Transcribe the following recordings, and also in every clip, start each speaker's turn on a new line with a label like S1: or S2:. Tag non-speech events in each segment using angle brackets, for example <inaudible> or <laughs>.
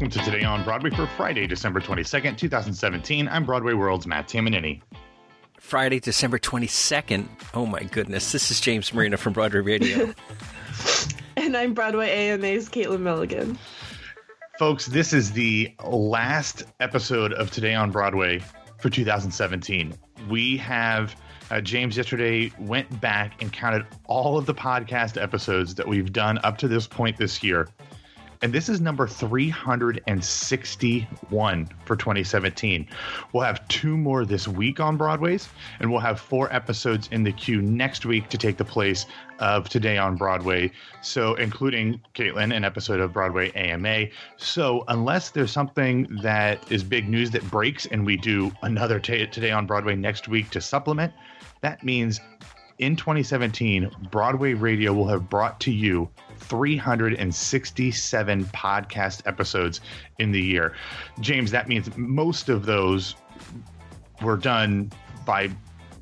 S1: welcome to Today on Broadway for Friday, December 22nd, 2017. I'm Broadway World's Matt Tamanini.
S2: Friday, December 22nd. Oh my goodness. This is James Marino from Broadway Radio. <laughs>
S3: and I'm Broadway AMA's Caitlin Milligan.
S1: Folks, this is the last episode of Today on Broadway for 2017. We have uh, James yesterday went back and counted all of the podcast episodes that we've done up to this point this year. And this is number 361 for 2017. We'll have two more this week on Broadway's, and we'll have four episodes in the queue next week to take the place of Today on Broadway. So, including Caitlin, an episode of Broadway AMA. So, unless there's something that is big news that breaks and we do another t- Today on Broadway next week to supplement, that means in 2017, Broadway Radio will have brought to you 367 podcast episodes in the year. James, that means most of those were done by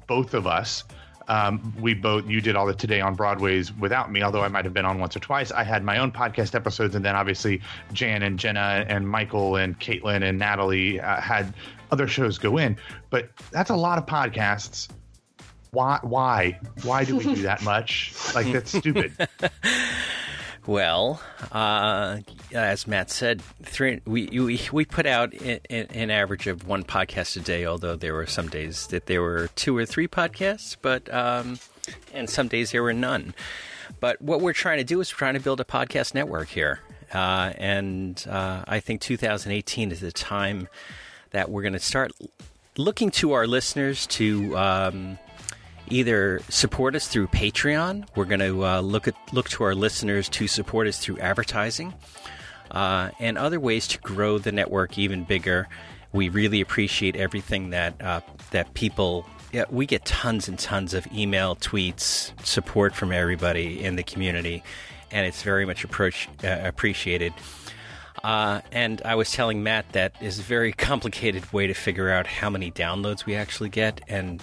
S1: both of us. Um, we both you did all the today on Broadway's without me, although I might have been on once or twice. I had my own podcast episodes, and then obviously Jan and Jenna and Michael and Caitlin and Natalie uh, had other shows go in. But that's a lot of podcasts why why why do we do that <laughs> much like that's stupid <laughs>
S2: well uh, as matt said three, we, we, we put out an average of one podcast a day although there were some days that there were two or three podcasts but um, and some days there were none. But what we're trying to do is we're trying to build a podcast network here. Uh, and uh, i think 2018 is the time that we're going to start looking to our listeners to um, either support us through Patreon. We're going to uh, look at look to our listeners to support us through advertising uh, and other ways to grow the network even bigger. We really appreciate everything that uh, that people. Yeah, we get tons and tons of email, tweets, support from everybody in the community, and it's very much approach, uh, appreciated. Uh, and I was telling Matt that is a very <laughs> complicated way to figure out how many downloads we actually get, and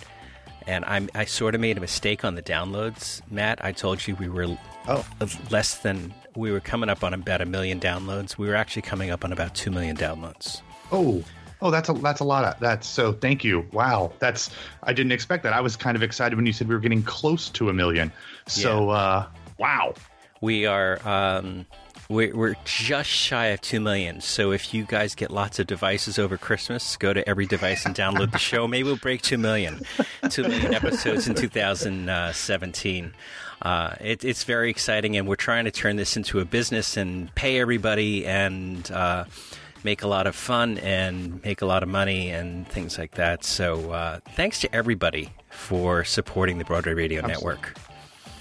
S2: and I'm, I sort of made a mistake on the downloads. Matt, I told you we were oh. less than we were coming up on about a million downloads. We were actually coming up on about two million downloads.
S1: Oh, oh, that's a that's a lot of that's so. Thank you. Wow, that's I didn't expect that. I was kind of excited when you said we were getting close to a million. So, yeah. uh, wow.
S2: We are. Um, we're, we're just shy of 2 million. So if you guys get lots of devices over Christmas, go to every device and download the show. Maybe we'll break 2 million. 2 million episodes in <laughs> 2017. Uh, it, it's very exciting, and we're trying to turn this into a business and pay everybody and uh, make a lot of fun and make a lot of money and things like that. So uh, thanks to everybody for supporting the Broadway Radio Absolutely. Network.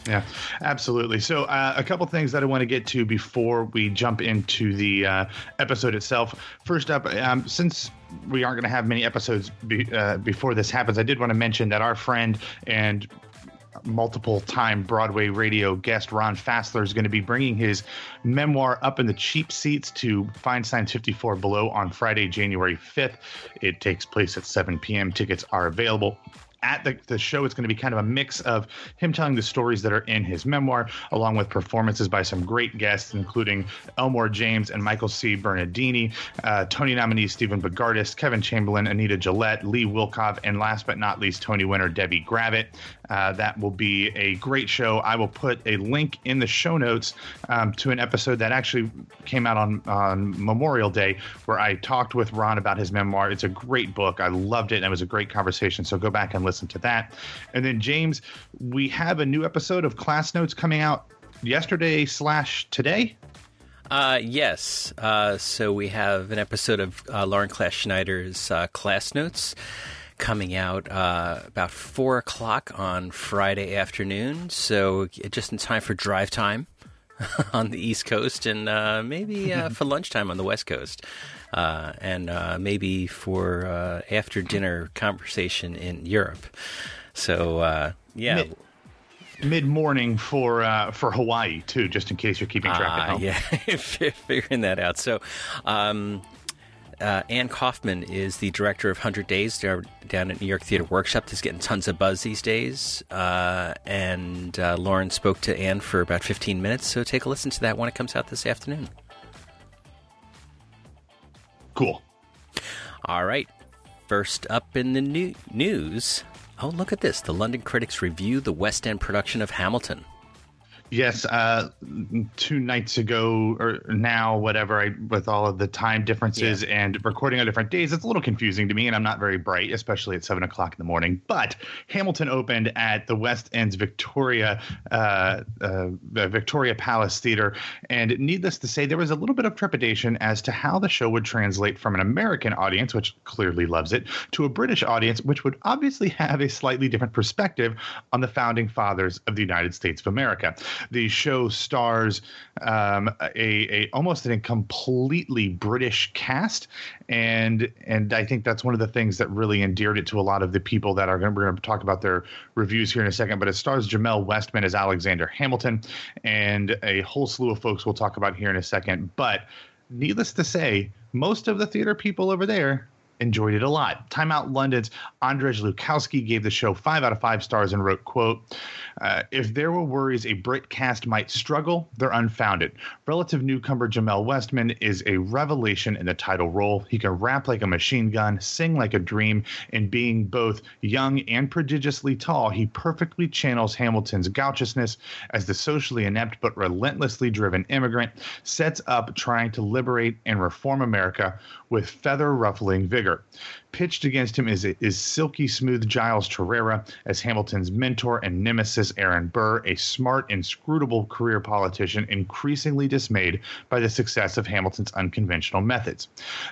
S1: Yeah, absolutely. So, uh, a couple things that I want to get to before we jump into the uh, episode itself. First up, um, since we aren't going to have many episodes be, uh, before this happens, I did want to mention that our friend and multiple time Broadway radio guest Ron Fassler is going to be bringing his memoir up in the cheap seats to Feinstein's 54 Below on Friday, January 5th. It takes place at 7 p.m. Tickets are available at the, the show, it's going to be kind of a mix of him telling the stories that are in his memoir, along with performances by some great guests, including Elmore James and Michael C. Bernardini, uh, Tony nominee Stephen Bogardus, Kevin Chamberlin, Anita Gillette, Lee Wilkof, and last but not least, Tony winner Debbie Gravitte. Uh, that will be a great show. I will put a link in the show notes um, to an episode that actually came out on, on Memorial Day where I talked with Ron about his memoir. It's a great book. I loved it, and it was a great conversation. So go back and listen listen to that. And then James, we have a new episode of Class Notes coming out yesterday slash today.
S2: Uh, yes. Uh, so we have an episode of uh, Lauren Class Schneider's uh, Class Notes coming out uh, about four o'clock on Friday afternoon. So just in time for drive time <laughs> on the East Coast and uh, maybe uh, <laughs> for lunchtime on the West Coast. Uh, and uh, maybe for uh, after dinner conversation in Europe. So uh, yeah.
S1: Mid- morning for uh, for Hawaii too, just in case you're keeping track at home.
S2: Yeah, <laughs> figuring that out. So, um, uh, Anne Kauffman is the director of 100 Days down at New York Theater Workshop. That's getting tons of buzz these days. Uh, and uh, Lauren spoke to Ann for about 15 minutes. So take a listen to that when it comes out this afternoon.
S1: Cool.
S2: All right. First up in the new- news. Oh, look at this. The London critics review the West End production of Hamilton.
S1: Yes, uh, two nights ago or now, whatever, I, with all of the time differences yeah. and recording on different days, it's a little confusing to me, and I'm not very bright, especially at seven o'clock in the morning. But Hamilton opened at the West End's Victoria uh, uh, Victoria Palace Theater, and needless to say, there was a little bit of trepidation as to how the show would translate from an American audience, which clearly loves it, to a British audience, which would obviously have a slightly different perspective on the founding fathers of the United States of America the show stars um, a, a almost a completely British cast, and and I think that's one of the things that really endeared it to a lot of the people that are going. We're going to talk about their reviews here in a second, but it stars Jamael Westman as Alexander Hamilton, and a whole slew of folks we'll talk about here in a second. But needless to say, most of the theater people over there enjoyed it a lot. Time Out London's Andrzej Lukowski gave the show five out of five stars and wrote, quote, uh, if there were worries a Brit cast might struggle, they're unfounded. Relative newcomer Jamael Westman is a revelation in the title role. He can rap like a machine gun, sing like a dream, and being both young and prodigiously tall, he perfectly channels Hamilton's gauchousness as the socially inept but relentlessly driven immigrant sets up trying to liberate and reform America with feather ruffling vigor. Pitched against him is, is silky smooth Giles Terera as Hamilton's mentor and nemesis Aaron Burr, a smart, inscrutable career politician increasingly dismayed by the success of Hamilton's unconventional methods.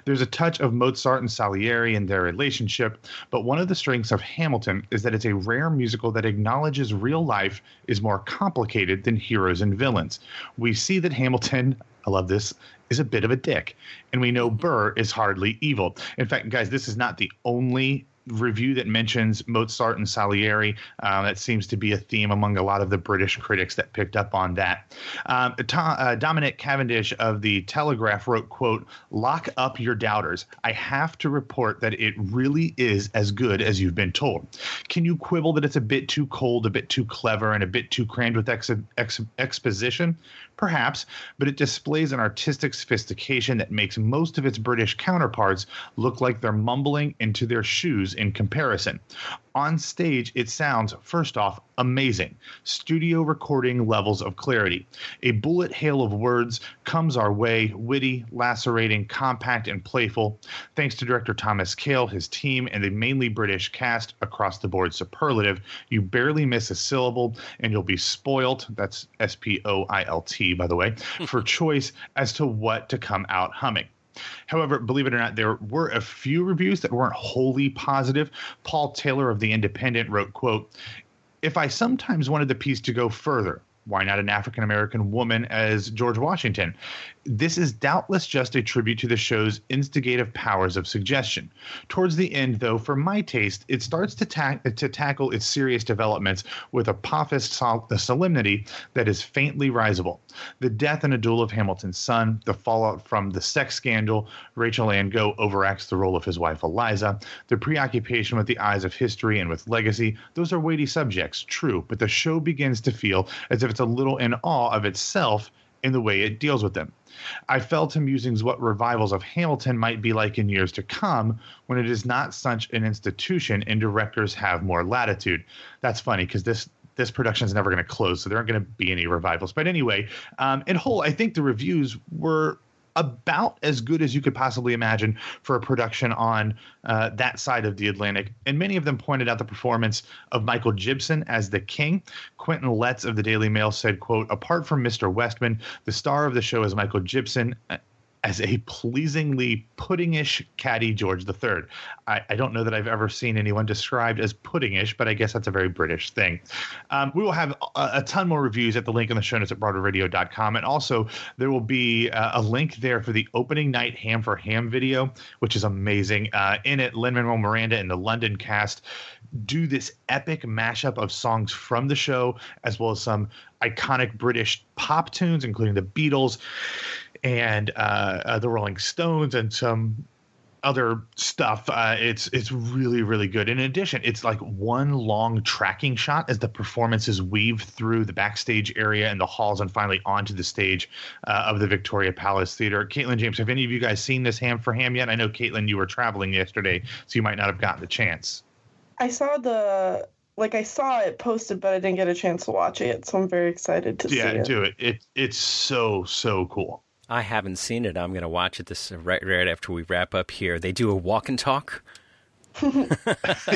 S1: There's a touch of Mozart and Salieri in their relationship, but one of the strengths of Hamilton is that it's a rare musical that acknowledges real life is more complicated than heroes and villains. We see that Hamilton, I love this, is a bit of a dick. And we know Burr is hardly evil. In fact, guys, this is not the only review that mentions Mozart and Salieri. Uh, that seems to be a theme among a lot of the British critics that picked up on that. Um, uh, Dominic Cavendish of the Telegraph wrote, "quote Lock up your doubters. I have to report that it really is as good as you've been told. Can you quibble that it's a bit too cold, a bit too clever, and a bit too crammed with ex- ex- exposition? Perhaps, but it displays an artistic sophistication that makes most of its British counterparts look like they're mumbling into their shoes in comparison. On stage, it sounds, first off, amazing. Studio recording levels of clarity. A bullet hail of words comes our way, witty, lacerating, compact, and playful. Thanks to director Thomas Kail, his team, and the mainly British cast across the board superlative, you barely miss a syllable and you'll be spoilt. That's S P O I L T, by the way, <laughs> for choice as to what to come out humming. However, believe it or not, there were a few reviews that weren't wholly positive. Paul Taylor of The Independent wrote, quote, if I sometimes wanted the piece to go further, why not an African American woman as George Washington? This is doubtless just a tribute to the show's instigative powers of suggestion. Towards the end, though, for my taste, it starts to, ta- to tackle its serious developments with a sol- a solemnity that is faintly risible. The death in a duel of Hamilton's son, the fallout from the sex scandal, Rachelle Ann Go overacts the role of his wife Eliza, the preoccupation with the eyes of history and with legacy, those are weighty subjects, true, but the show begins to feel as if it's a little in awe of itself in the way it deals with them. I felt to musings what revivals of Hamilton might be like in years to come when it is not such an institution and directors have more latitude. That's funny because this this production is never going to close, so there aren't going to be any revivals. But anyway, um, in whole, I think the reviews were about as good as you could possibly imagine for a production on uh, that side of the Atlantic. And many of them pointed out the performance of Michael Gibson as the king. Quentin Letts of the Daily Mail said, quote, apart from Mr. Westman, the star of the show is Michael Gibson as a pleasingly puddingish caddy George III. I, I, don't know that I've ever seen anyone described as puddingish, but I guess that's a very British thing. Um, we will have a, a, ton more reviews at the link in the show notes at broadwayradio.com. And also, there will be uh, a link there for the opening night Ham for Ham video, which is amazing. Uh, in it, Lin Manuel Miranda and the London cast do this epic mashup of songs from the show, as well as some iconic British pop tunes, including the Beatles and uh, uh, the Rolling Stones and some other stuff. Uh, it's it's really really good. In addition, it's like one long tracking shot as the performances weave through the backstage area and the halls and finally onto the stage uh, of the Victoria Palace Theater. Caitlin James, have any of you guys seen this ham for ham yet? I know Caitlin, you were traveling yesterday, so you might not have gotten the chance.
S3: I saw the like I saw it posted, but I didn't get a chance to watch it. So I'm very excited to
S1: yeah,
S3: see it.
S1: Yeah, do it. It it's so so cool.
S2: I haven't seen it. I'm going to watch it this right right after we wrap up here. They do a walk and talk.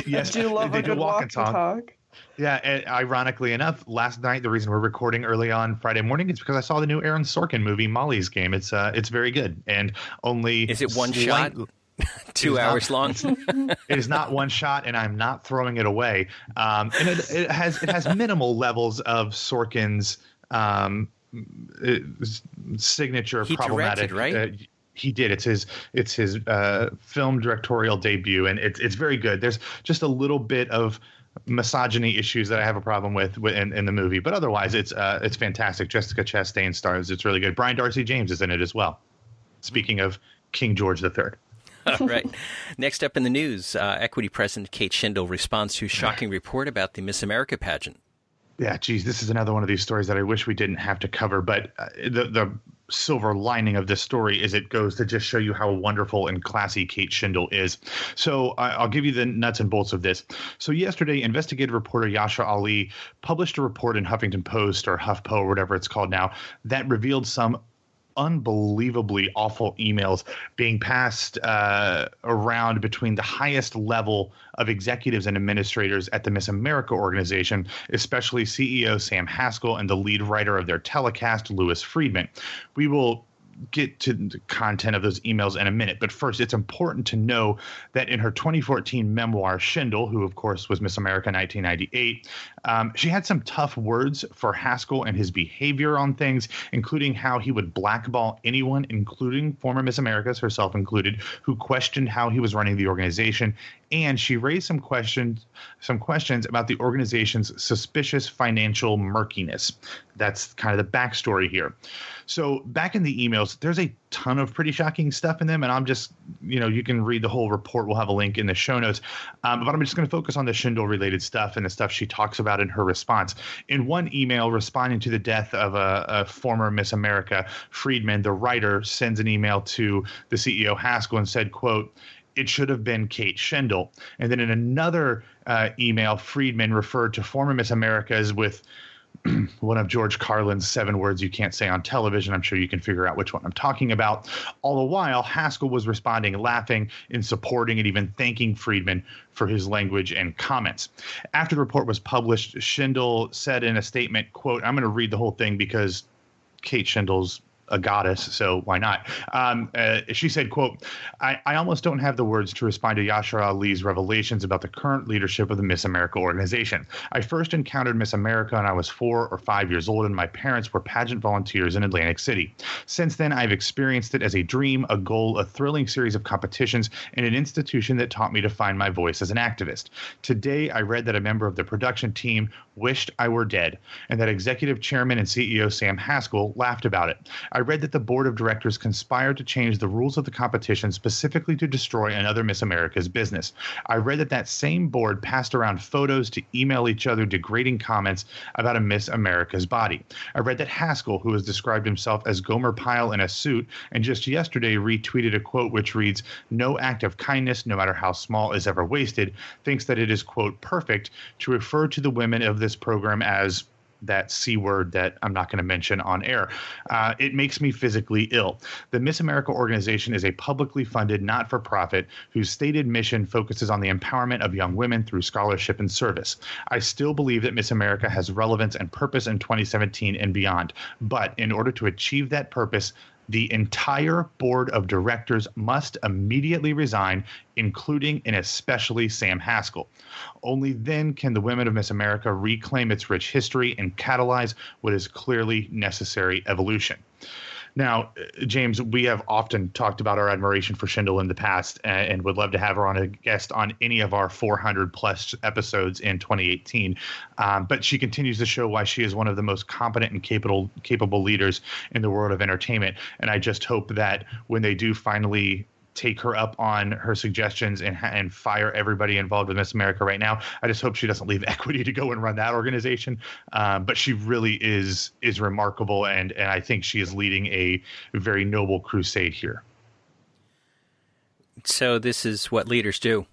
S1: yes, <laughs>
S3: Do you love
S1: they
S3: a
S1: do
S3: good walk and talk?
S1: Yeah, and ironically enough, last night the reason we're recording early on Friday morning is because I saw the new Aaron Sorkin movie Molly's Game. It's uh it's very good and only
S2: Is it one
S1: slight-
S2: shot? <laughs> Two
S1: It is
S2: hours long. <laughs>
S1: it is not one shot, and I'm not throwing it away. Um, and it, it has it has minimal levels of Sorkin's um, signature
S2: He
S1: problematic.
S2: directed, right?
S1: uh, he did. It's his it's his uh, film directorial debut, and it's it's very good. There's just a little bit of misogyny issues that I have a problem with, with in, in the movie, but otherwise it's uh, it's fantastic. Jessica Chastain stars. It's really good. Brian Darcy James is in it as well. Speaking of King George III. <laughs>
S2: All right. Next up in the news, uh, Equity President Kate Shindle responds to shocking <laughs> report about the Miss America pageant.
S1: Yeah, geez, this is another one of these stories that I wish we didn't have to cover. But uh, the the silver lining of this story is it goes to just show you how wonderful and classy Kate Shindle is. So I I'll give you the nuts and bolts of this. So yesterday, investigative reporter Yashar Ali published a report in Huffington Post or HuffPo or whatever it's called now that revealed some unbelievably awful emails being passed uh, around between the highest level of executives and administrators at the Miss America organization, especially CEO Sam Haskell and the lead writer of their telecast, Lewis Friedman. We will get to the content of those emails in a minute. But first, it's important to know that in her 2014 memoir, Shindle, who of course was Miss America 1998, um, she had some tough words for Haskell and his behavior on things, including how he would blackball anyone, including former Miss Americas, herself included, who questioned how he was running the organization. And she raised some questions, some questions about the organization's suspicious financial murkiness. That's kind of the backstory here. So back in the there's a ton of pretty shocking stuff in them, and I'm just, you know, you can read the whole report. We'll have a link in the show notes, um, but I'm just going to focus on the Shindle related stuff and the stuff she talks about in her response. In one email responding to the death of a, a former Miss America, Friedman, the writer, sends an email to the CEO Haskell and said, "quote." it should have been Kate Shindle. And then in another uh, email, Friedman referred to former Miss Americas with <clears throat> one of George Carlin's seven words you can't say on television. I'm sure you can figure out which one I'm talking about. All the while, Haskell was responding, laughing, and supporting and even thanking Friedman for his language and comments. After the report was published, Shindle said in a statement, quote, I'm going to read the whole thing because Kate Shindle's a goddess, so why not? Um, uh, she said, "quote I, I almost don't have the words to respond to Yashar Ali's revelations about the current leadership of the Miss America organization. I first encountered Miss America when I was four or five years old, and my parents were pageant volunteers in Atlantic City. Since then, I've experienced it as a dream, a goal, a thrilling series of competitions, and an institution that taught me to find my voice as an activist. Today, I read that a member of the production team wished I were dead, and that executive chairman and CEO Sam Haskell laughed about it. I read that the board of directors conspired to change the rules of the competition specifically to destroy another Miss America's business. I read that that same board passed around photos to email each other degrading comments about a Miss America's body. I read that Haskell, who has described himself as Gomer Pyle in a suit, and just yesterday retweeted a quote which reads, No act of kindness, no matter how small, is ever wasted, thinks that it is, quote, perfect to refer to the women of this program as that C word that I'm not going to mention on air. Uh, it makes me physically ill. The Miss America organization is a publicly funded not for profit whose stated mission focuses on the empowerment of young women through scholarship and service. I still believe that Miss America has relevance and purpose in 2017 and beyond. But in order to achieve that purpose, the entire board of directors must immediately resign, including and especially Sam Haskell. Only then can the Women of Miss America reclaim its rich history and catalyze what is clearly necessary evolution. Now, James, we have often talked about our admiration for Shindle in the past and, and would love to have her on a guest on any of our 400 plus episodes in 2018. Um, but she continues to show why she is one of the most competent and capable capable leaders in the world of entertainment. And I just hope that when they do finally take her up on her suggestions and and fire everybody involved with Miss America right now. I just hope she doesn't leave <laughs> Equity to go and run that organization. Um, but she really is is remarkable, and and I think she is leading a very noble crusade here.
S2: So this is what leaders do.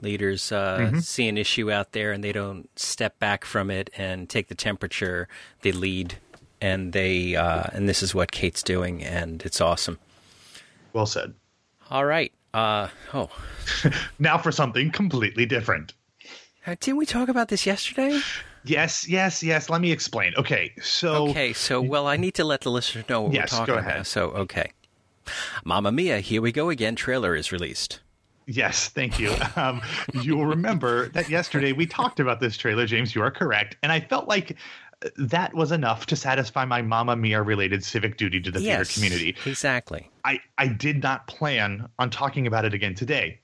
S2: Leaders uh,
S1: Mm-hmm.
S2: see an issue out there and they don't step back from it and take the temperature. They lead, and they uh, and this is what Kate's doing, and it's awesome.
S1: Well said.
S2: All right. Uh, oh, <laughs>
S1: Now for something completely different.
S2: Uh, didn't we talk about this yesterday?
S1: Yes, yes, yes. Let me explain. Okay, so
S2: Okay, so well, I need to let the listeners know what
S1: Yes,
S2: we're talking
S1: go ahead.
S2: about. So, okay, Mamma Mia, here we go again. Trailer is released.
S1: Yes, thank you. Um, you will remember that yesterday we talked about this trailer, James. You are correct, and I felt like that was enough to satisfy my Mamma Mia related civic duty to the theater community.
S2: exactly.
S1: I, I did not plan on talking about it again today.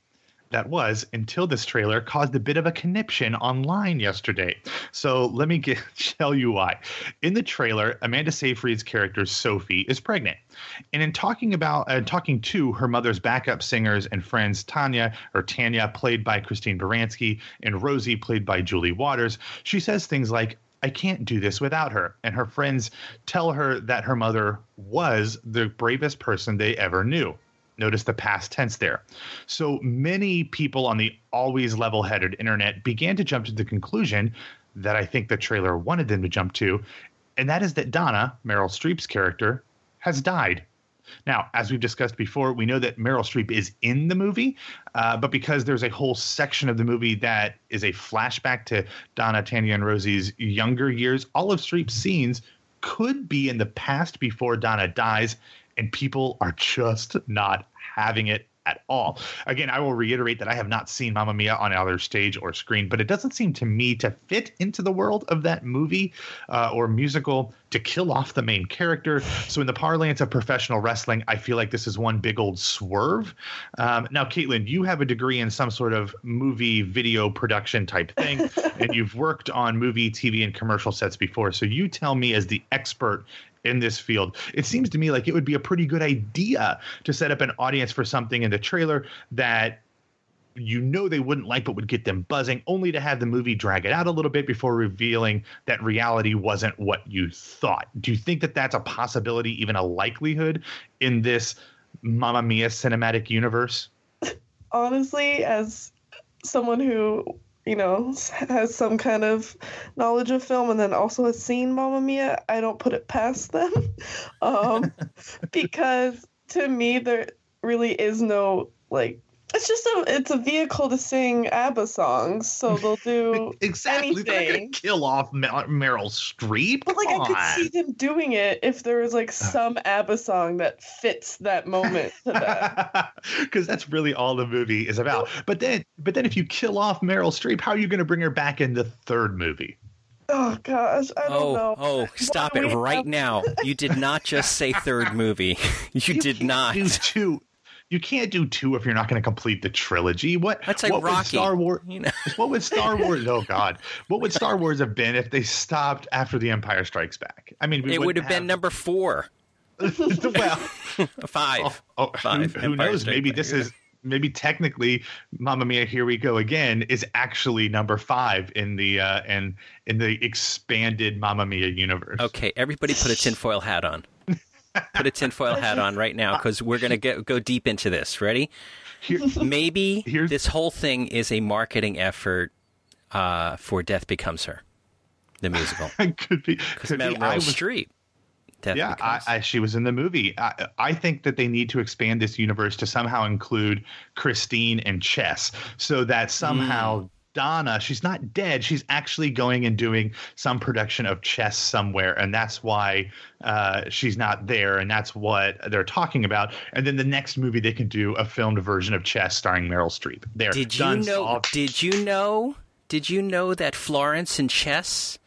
S1: That was until this trailer caused a bit of a conniption online yesterday. So let me get, <laughs> tell you why. In the trailer, Amanda Seyfried's character Sophie is pregnant, and in talking about uh, talking to her mother's backup singers and friends, Tanya or Tanya, played by Christine Baranski, and Rosie, played by Julie Walters, she says things like, I can't do this without her. And her friends tell her that her mother was the bravest person they ever knew. Notice the past tense there. So many people on the always level headed internet began to jump to the conclusion that I think the trailer wanted them to jump to, and that is that Donna, Meryl Streep's character, has died. Now, as we've discussed before, we know that Meryl Streep is in the movie, uh, but because there's a whole section of the movie that is a flashback to Donna, Tanya, and Rosie's younger years, all of Streep's scenes could be in the past before Donna dies, and people are just not having it at all. Again, I will reiterate that I have not seen Mamma Mia on either stage or screen, but it doesn't seem to me to fit into the world of that movie uh, or musical to kill off the main character. So, in the parlance of professional wrestling, I feel like this is one big old swerve. Um, now, Caitlin, you have a degree in some sort of movie video production type thing, <laughs> and you've worked on movie, TV, and commercial sets before. So, you tell me, as the expert in this field. It seems to me like it would be a pretty good idea to set up an audience for something in the trailer that you know they wouldn't like but would get them buzzing only to have the movie drag it out a little bit before revealing that reality wasn't what you thought do you think that that's a possibility even a likelihood in this Mamma Mia cinematic universe <laughs>
S3: honestly, as someone who you know <laughs> has some kind of knowledge of film and then also has seen Mamma Mia, I don't put it past them, <laughs> um, <laughs> because to me there really is no like. It's just a it's a vehicle to sing ABBA songs, so <laughs> they'll do
S1: exactly they're gonna kill off Mer- Meryl Streep
S3: But like
S1: Come
S3: I could
S1: on.
S3: see them doing it if there was like some ABBA song that fits that moment to that. <laughs>
S1: because that's really all the movie is about. But then, but then, if you kill off Meryl Streep, how are you going to bring her back in the third movie?
S3: Oh gosh, I don't
S2: Oh,
S3: know.
S2: oh, stop
S3: Why
S2: it right
S3: have- <laughs>
S2: now. You did not just say third movie. You, did
S1: can't
S2: not.
S1: do two. You can't do two if you're not going to complete the trilogy. What?
S2: That's like
S1: what would
S2: Rocky.
S1: Star Wars.
S2: You know. <laughs>
S1: What would Star Wars? Oh God, what would <laughs> Star Wars have been if they stopped after The Empire Strikes Back? I mean,
S2: It would have been number four, <laughs>
S1: well,
S2: five.
S1: oh, who, who knows? Maybe
S2: Back.
S1: this is maybe technically Mamma Mia, Here We Go Again is actually number five in the uh, in in the expanded Mamma Mia universe.
S2: Okay, everybody put a tinfoil hat on. Put a tinfoil hat on right now because we're going to go deep into this. Ready?
S1: Here,
S2: Maybe this whole thing is a marketing effort uh, for Death Becomes Her, the musical. <laughs>
S1: could be.
S2: Because
S1: Could be.
S2: Meryl
S1: I was,
S2: Streep. Death
S1: yeah, I, I, she was in the movie. I, I think that they need to expand this universe to somehow include Kristina and Chess, so that somehow
S2: Hmm.
S1: Donna, she's not dead. She's actually going and doing some production of Chess somewhere, and that's why uh, she's not there, and that's what they're talking about. And then the next movie, they can do a filmed version of Chess starring Meryl Streep. There,
S2: Did you know?
S1: solved.
S2: Did you know? Did you know that Florence in Chess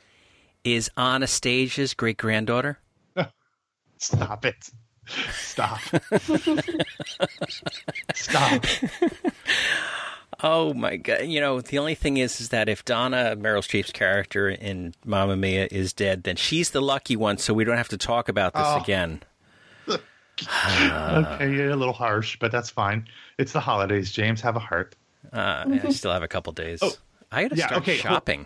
S2: is Anastasia's great granddaughter? <laughs>
S1: Stop it. Stop. <laughs> Stop. <laughs>
S2: Oh my god! You know the only thing is, is that if Donna Meryl Streep's character in Mamma Mia is dead, then she's the lucky one, so we don't have to talk about this
S1: Oh.
S2: again. <sighs>
S1: okay, yeah, a little harsh, but that's fine. It's the holidays, James. Have a heart.
S2: Uh, I still have a couple days.
S1: Oh,
S2: I gotta
S1: yeah,
S2: start
S1: okay, well-
S2: shopping.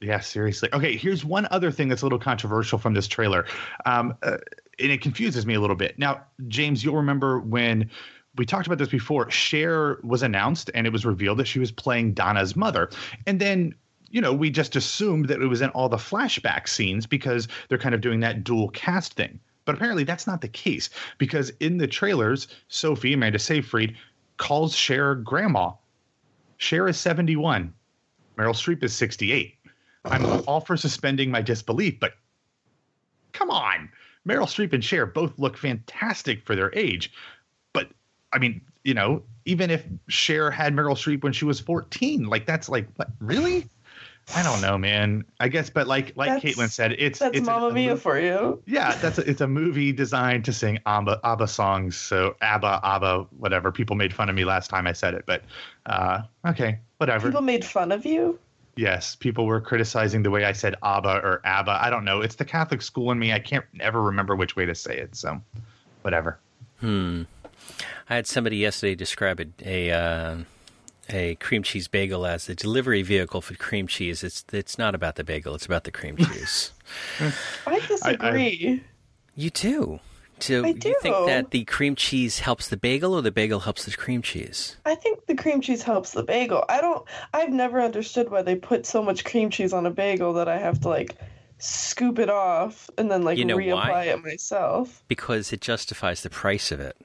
S1: Yeah, seriously. Okay, here's one other thing that's a little controversial from this trailer, um, uh, and it confuses me a little bit. Now, James, you'll remember when we talked about this before. Cher was announced, and it was revealed that she was playing Donna's mother, and then. You know, we just assumed that it was in all the flashback scenes because they're kind of doing that dual cast thing. But apparently, that's not the case because in the trailers, Sophie Amanda Seyfried calls Cher grandma. Cher is 71. Meryl Streep is 68. I'm all for suspending my disbelief, but come on. Meryl Streep and Cher both look fantastic for their age. But I mean, you know, even if Cher had Meryl Streep when she was 14, like that's like what, really? I don't know, man. I guess, but like like
S3: That's-
S1: Caitlin said, it's
S3: That's
S1: it's a-
S3: Mamma
S1: a
S3: Mia
S1: mo-
S3: for you.
S1: yeah, that's a, it's a movie designed to sing ABBA, ABBA songs. So ABBA, ABBA, whatever. People made fun of me last time I said it, but uh, okay, whatever.
S3: People made fun of you.
S1: yes, people were criticizing the way I said ABBA or ABBA. I don't know. It's the Catholic school in me. I can't ever remember which way to say it. So, whatever.
S2: I had somebody yesterday describe it, a uh, a cream cheese bagel as the delivery vehicle for cream cheese. It's it's not about the bagel; it's about the cream <laughs> cheese.
S3: I disagree.
S2: you do. So
S3: I
S2: you think that the cream cheese helps the bagel, or the bagel helps the cream cheese?
S3: I think the cream cheese helps the bagel. I don't. I've never understood why they put so much cream cheese on a bagel that I have to like scoop it off and then like
S2: You know
S3: reapply
S2: why?
S3: it myself.
S2: Because it justifies the price of it.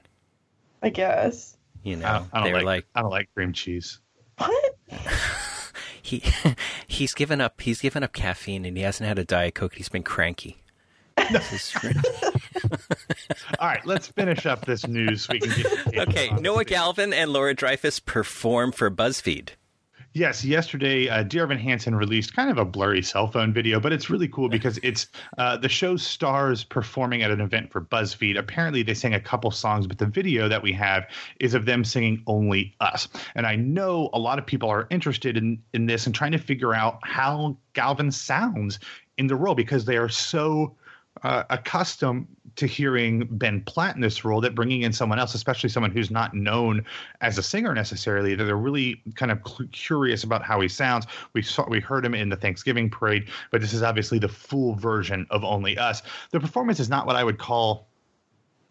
S3: I guess.
S2: You know,
S1: I don't, I don't
S2: they're
S1: like,
S2: like
S1: I don't like cream cheese.
S3: What? <laughs>
S2: he <laughs> he's given up he's given up caffeine and he hasn't had a diet coke he's been cranky <laughs> This
S1: All right, let's finish up this news we can get.
S2: okay noah galvin and laura dreyfuss perform for buzzfeed
S1: Yes, yesterday, uh, Dear Evan Hansen released kind of a blurry cell phone video, but it's really cool because it's uh, the show stars performing at an event for BuzzFeed. Apparently, they sang a couple songs, but the video that we have is of them singing "Only Us." And I know a lot of people are interested in in this and trying to figure out how Galvin sounds in the role because they are so uh, accustomed to hearing Ben Platt in this role that bringing in someone else, especially someone who's not known as a singer necessarily, that they're really kind of curious about how he sounds. We saw we heard him in the Thanksgiving parade, but this is obviously the full version of Only Us. The performance is not what I would call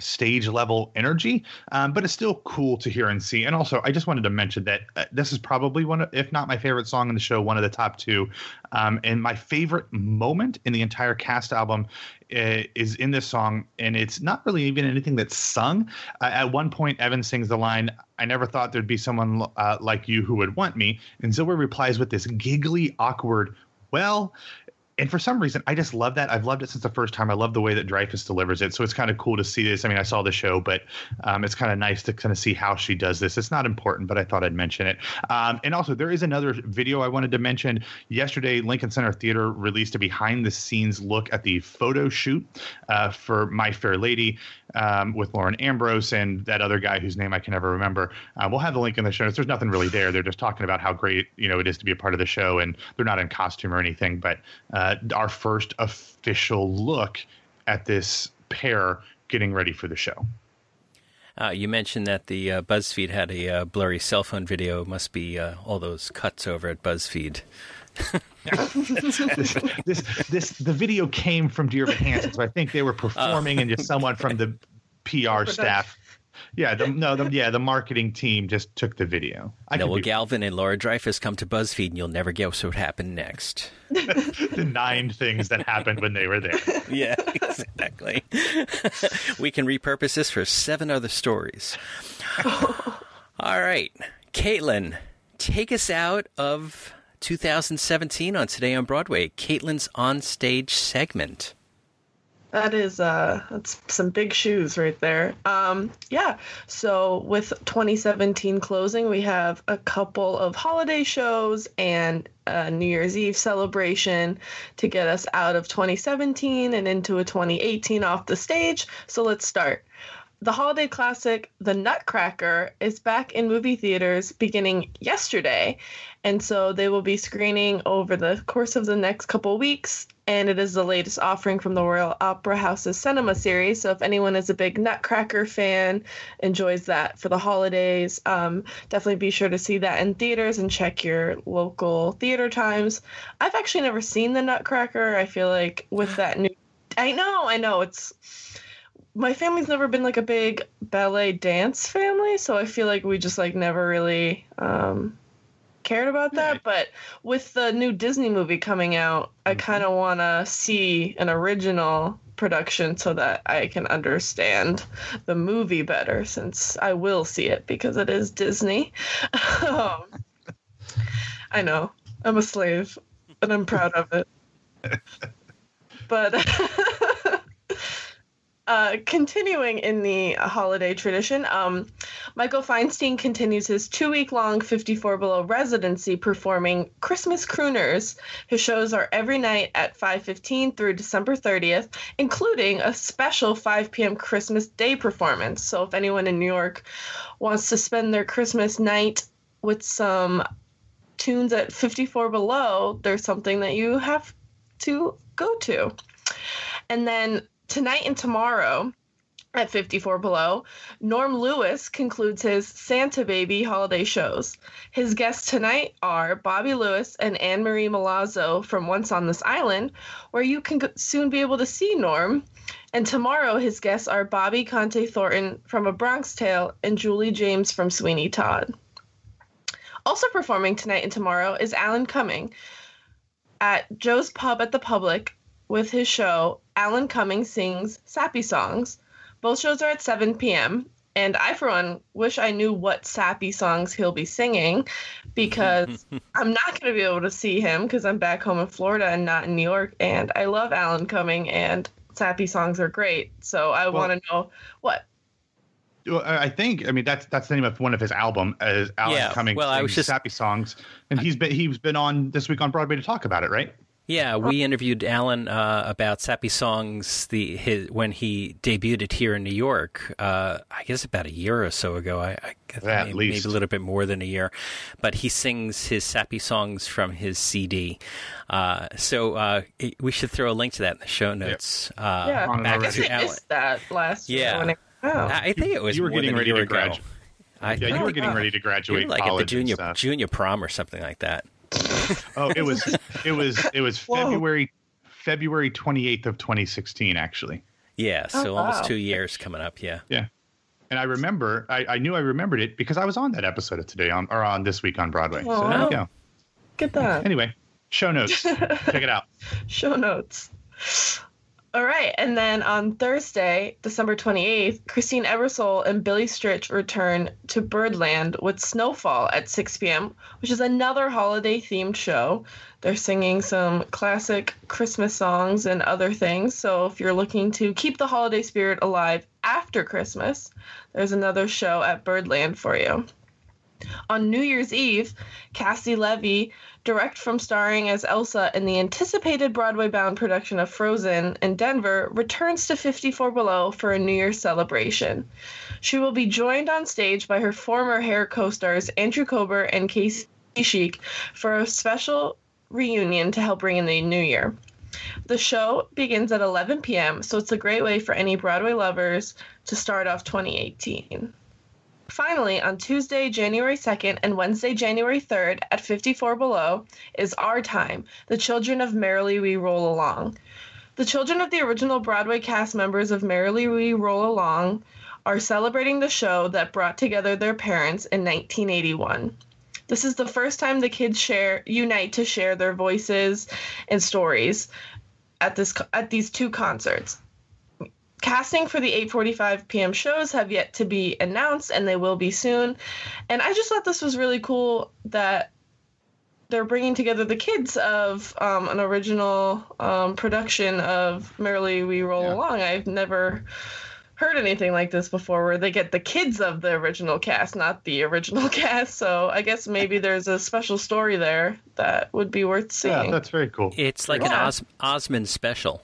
S1: stage level energy, um, but it's still cool to hear and see. And also, I just wanted to mention that uh, this is probably one, of, if not my favorite song in the show, one of the top two. Um, and my favorite moment in the entire cast album uh, is in this song, and it's not really even anything that's sung. Uh, at one point, Evan sings the line, I never thought there'd be someone uh, like you who would want me. And Zilwer replies with this giggly, awkward, well, and for some reason, I just love that. I've loved it since the first time. I love the way that Dreyfuss delivers it. So it's kind of cool to see this. I mean, I saw the show, but um, it's kind of nice to kind of see how she does this. It's not important, but I thought I'd mention it. Um, and also, there is another video I wanted to mention. Yesterday, Lincoln Center Theater released a behind the scenes look at the photo shoot uh, for My Fair Lady um, with Lauren Ambrose and that other guy whose name I can never remember. Uh, we'll have the link in the show notes. There's nothing really there. They're just talking about how great you know it is to be a part of the show, and they're not in costume or anything. But uh, our first official look at this pair getting ready for the show.
S2: uh, you mentioned that the uh, buzzfeed had a uh, blurry cell phone video it must be uh, all those cuts over at buzzfeed
S1: this, <laughs> this, this, the video came from Dear Evan Hansen, so I think they were performing, and just someone from the PR <laughs> staff. Yeah, the, no, the, yeah, the marketing team just took the video. I could
S2: noah galvin and laura dreyfuss come to buzzfeed and you'll never guess what happened next <laughs>
S1: the nine things that happened when they were there. <laughs>
S2: yeah, exactly. <laughs> we can repurpose this for seven other stories. All right, Caitlin, take us out of 2017 on Today on Broadway. Caitlin's on stage segment.
S3: That is uh that's some big shoes right there. Um yeah. So with 2017 closing, we have a couple of holiday shows and a New Year's Eve celebration to get us out of 2017 and into a 2018 off the stage. So let's start. The holiday classic The Nutcracker is back in movie theaters beginning yesterday. And so they will be screening over the course of the next couple weeks and it is the latest offering from the Royal Opera House's cinema series. So if anyone is a big Nutcracker fan, enjoys that for the holidays, um, definitely be sure to see that in theaters and check your local theater times. I've actually never seen the Nutcracker. I feel like with <sighs> that new, I know, I know it's. My family's never been like a big ballet dance family, so I feel like we just like never really um, cared about that.
S1: Right.
S3: But with the new Disney movie coming out, I kind of want to see an original production so that I can understand the movie better since I will see it because it is Disney. <laughs> um, I know. I'm a slave and I'm proud of it. <laughs> but <laughs> uh, continuing in the holiday tradition, um, Michael Feinstein continues his two week long 54 Below residency performing Christmas Crooners. His shows are every night at 5.15 through December 30th, including a special 5 p.m. Christmas Day performance. So if anyone in New York wants to spend their Christmas night with some tunes at 54 Below, there's something that you have to go to. And then tonight and tomorrow at 54 Below, Norm Lewis concludes his Santa Baby holiday shows. His guests tonight are Bobby Lewis and Anne Marie Malazzo from Once on This Island, where you can soon be able to see Norm. And tomorrow, his guests are Bobby Conte Thornton from A Bronx Tale and Julie James from Sweeney Todd. Also performing tonight and tomorrow is Alan Cumming at Joe's Pub at the Public with his show Alan Cumming Sings Sappy Songs. Both shows are at 7 p.m. And I, for one, wish I knew what sappy songs he'll be singing because <laughs> I'm not going to be able to see him because I'm back home in Florida and not in New York. And I love Alan Cumming, and sappy songs are great. So I
S1: Well-
S3: want to know what.
S1: Well, I I think I mean that's that's the name of one of his album as Alan
S2: Yeah,
S1: Cummings
S2: well, I was just-
S1: sappy songs, and he's been he's been on this week on Broadway to talk about it, right?
S2: Yeah, we interviewed Alan uh, about Sappy Songs the his, when he debuted it here in New York. Uh, I guess about a year or so ago. I, I guess
S1: At
S2: maybe,
S1: least.
S2: maybe a little bit more than a year. But he sings his Sappy Songs from his CD. Uh, so uh, it- we should throw a link to that in the show notes. Uh,
S3: Yeah,
S1: on
S3: I guess. I missed that last year.
S2: Yeah.
S3: When it, oh.
S2: I I think it was
S1: you were
S2: more
S1: getting
S2: than
S1: ready to graduate.
S2: I
S1: Yeah, you were getting
S3: wow.
S1: ready to
S2: you
S1: graduate
S2: were like at the junior junior prom or something like that.
S1: Oh, it was it was it was
S3: Whoa.
S1: February February twenty eighth of twenty sixteen actually.
S2: Yeah, oh, so
S3: Oh,
S2: almost
S3: wow.
S2: two years coming up. Yeah.
S1: Yeah. And I remember, I, I knew I remembered it because I was on that episode of Today on or on this week on Broadway. So there you go.
S3: Get that.
S1: Anyway, show notes. <laughs> Check it out.
S3: show notes. All right, and then on Thursday, December 28th, Christine Ebersole and Billy Stritch return to Birdland with Snowfall at 6 p.m., which is another holiday themed show. They're singing some classic Christmas songs and other things. So if you're looking to keep the holiday spirit alive after Christmas, there's another show at Birdland for you. On New Year's Eve, Caissie Levy, direct from starring as Elsa in the anticipated Broadway bound production of Frozen in Denver, returns to 54 Below for a New Year's celebration. She will be joined on stage by her former hair co stars Andrew Kober and Kacie Sheik for a special reunion to help bring in the new year. The show begins at 11 p.m., so it's a great way for any Broadway lovers to start off 2018. Finally, on Tuesday, January 2nd and Wednesday, January 3rd at 54 Below is Our Time, The Children of Merrily We Roll Along. The children of the original Broadway cast members of Merrily We Roll Along are celebrating the show that brought together their parents in 1981. This is the first time the kids share unite to share their voices and stories at this at these two concerts. Casting for the 8:45 p.m. shows have yet to be announced and they will be soon. And I just thought this was really cool that they're bringing together the kids of um, an original um, production of Merrily We Roll
S1: Yeah.
S3: Along. I've never heard anything like this before where they get the kids of the original cast, not the original <laughs> cast. So I guess maybe there's a special story there that would be worth seeing.
S1: Yeah,
S3: seeing.
S1: that's very cool.
S2: It's like an
S3: Yeah.
S2: Os- Osmond special.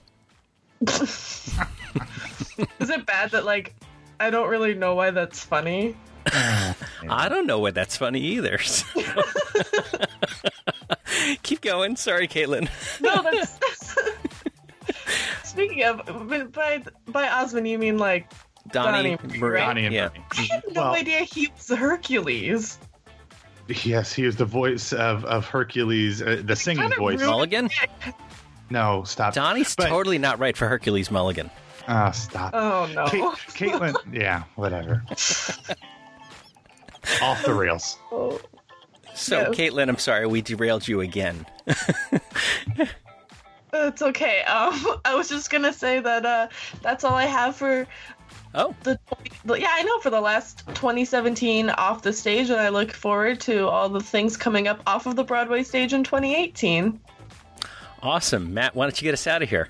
S3: Is it bad that like I don't really know why that's funny? <laughs>
S2: I don't know why that's funny either. so- <laughs> Keep going. Sorry, Caitlin.
S3: No, that's Speaking of, by by Osmond, you mean like
S2: Donnie,
S3: Donnie,
S2: Murray.
S3: right?
S1: Donnie and
S2: yeah.
S1: Murray.
S3: I had no
S1: Well-
S3: idea he was Hercules.
S1: Yes, he is the voice of of Hercules, uh, the singing voice.
S3: rude.
S2: Mulligan?
S1: No, stop.
S2: Donnie's
S1: But-
S2: totally not right for Hercules Mulligan.
S1: Ah, stop.
S3: Oh no.
S1: Kate, Caitlin, yeah, whatever. <laughs> Off the rails.
S3: Oh,
S2: So,
S3: Yes.
S2: Caitlin, I'm sorry, we derailed you again. <laughs>
S3: it's okay. Um, <laughs> I was just gonna say that uh, that's all I have for
S2: Oh,
S3: the. Yeah, I know for the last 2017 off the stage, and I look forward to all the things coming up off of the Broadway stage in 2018.
S2: Awesome. Matt, why don't you get us out of here?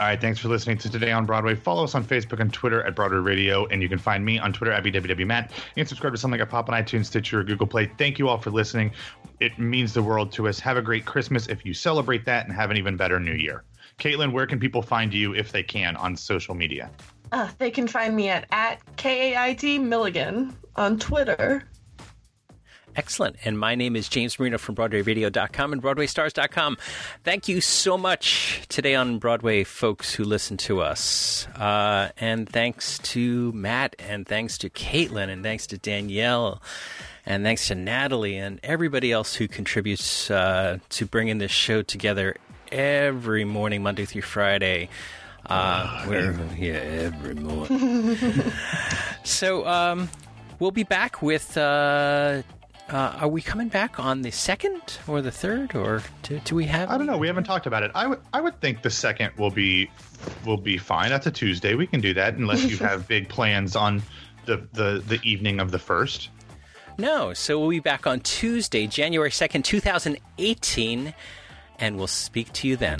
S1: All right, thanks for listening to Today on Broadway. Follow us on Facebook and Twitter at Broadway Radio, and you can find me on Twitter at BWWMatt. And subscribe to something like a Pop on iTunes, Stitcher, or Google Play. Thank you all for listening. It means the world to us. Have a great Christmas if you celebrate that, and have an even better New Year. Caitlin, where can people find you if they can on social media?
S3: Uh, they can find me at at KAIT Milligan on Twitter.
S2: Excellent. And my name is James Marino from BroadwayRadio.com and BroadwayStars.com. Thank you so much today on Broadway, folks who listen to us. Uh, and thanks to Matt, and thanks to Caitlin, and thanks to Danielle, and thanks to Natalie, and everybody else who contributes uh, to bringing this show together every morning, Monday through Friday. Uh, where, yeah, every morning. <laughs> so, um, we'll be back with. Uh, uh, are we coming back on the second or the third, or do, do we have?
S1: I don't know. We haven't talked about it. I would I would think the second will be will be fine. That's a Tuesday. We can do that unless you have big plans on the the the evening of the first.
S2: No. So we'll be back on Tuesday, January second, two thousand eighteen, and we'll speak to you then.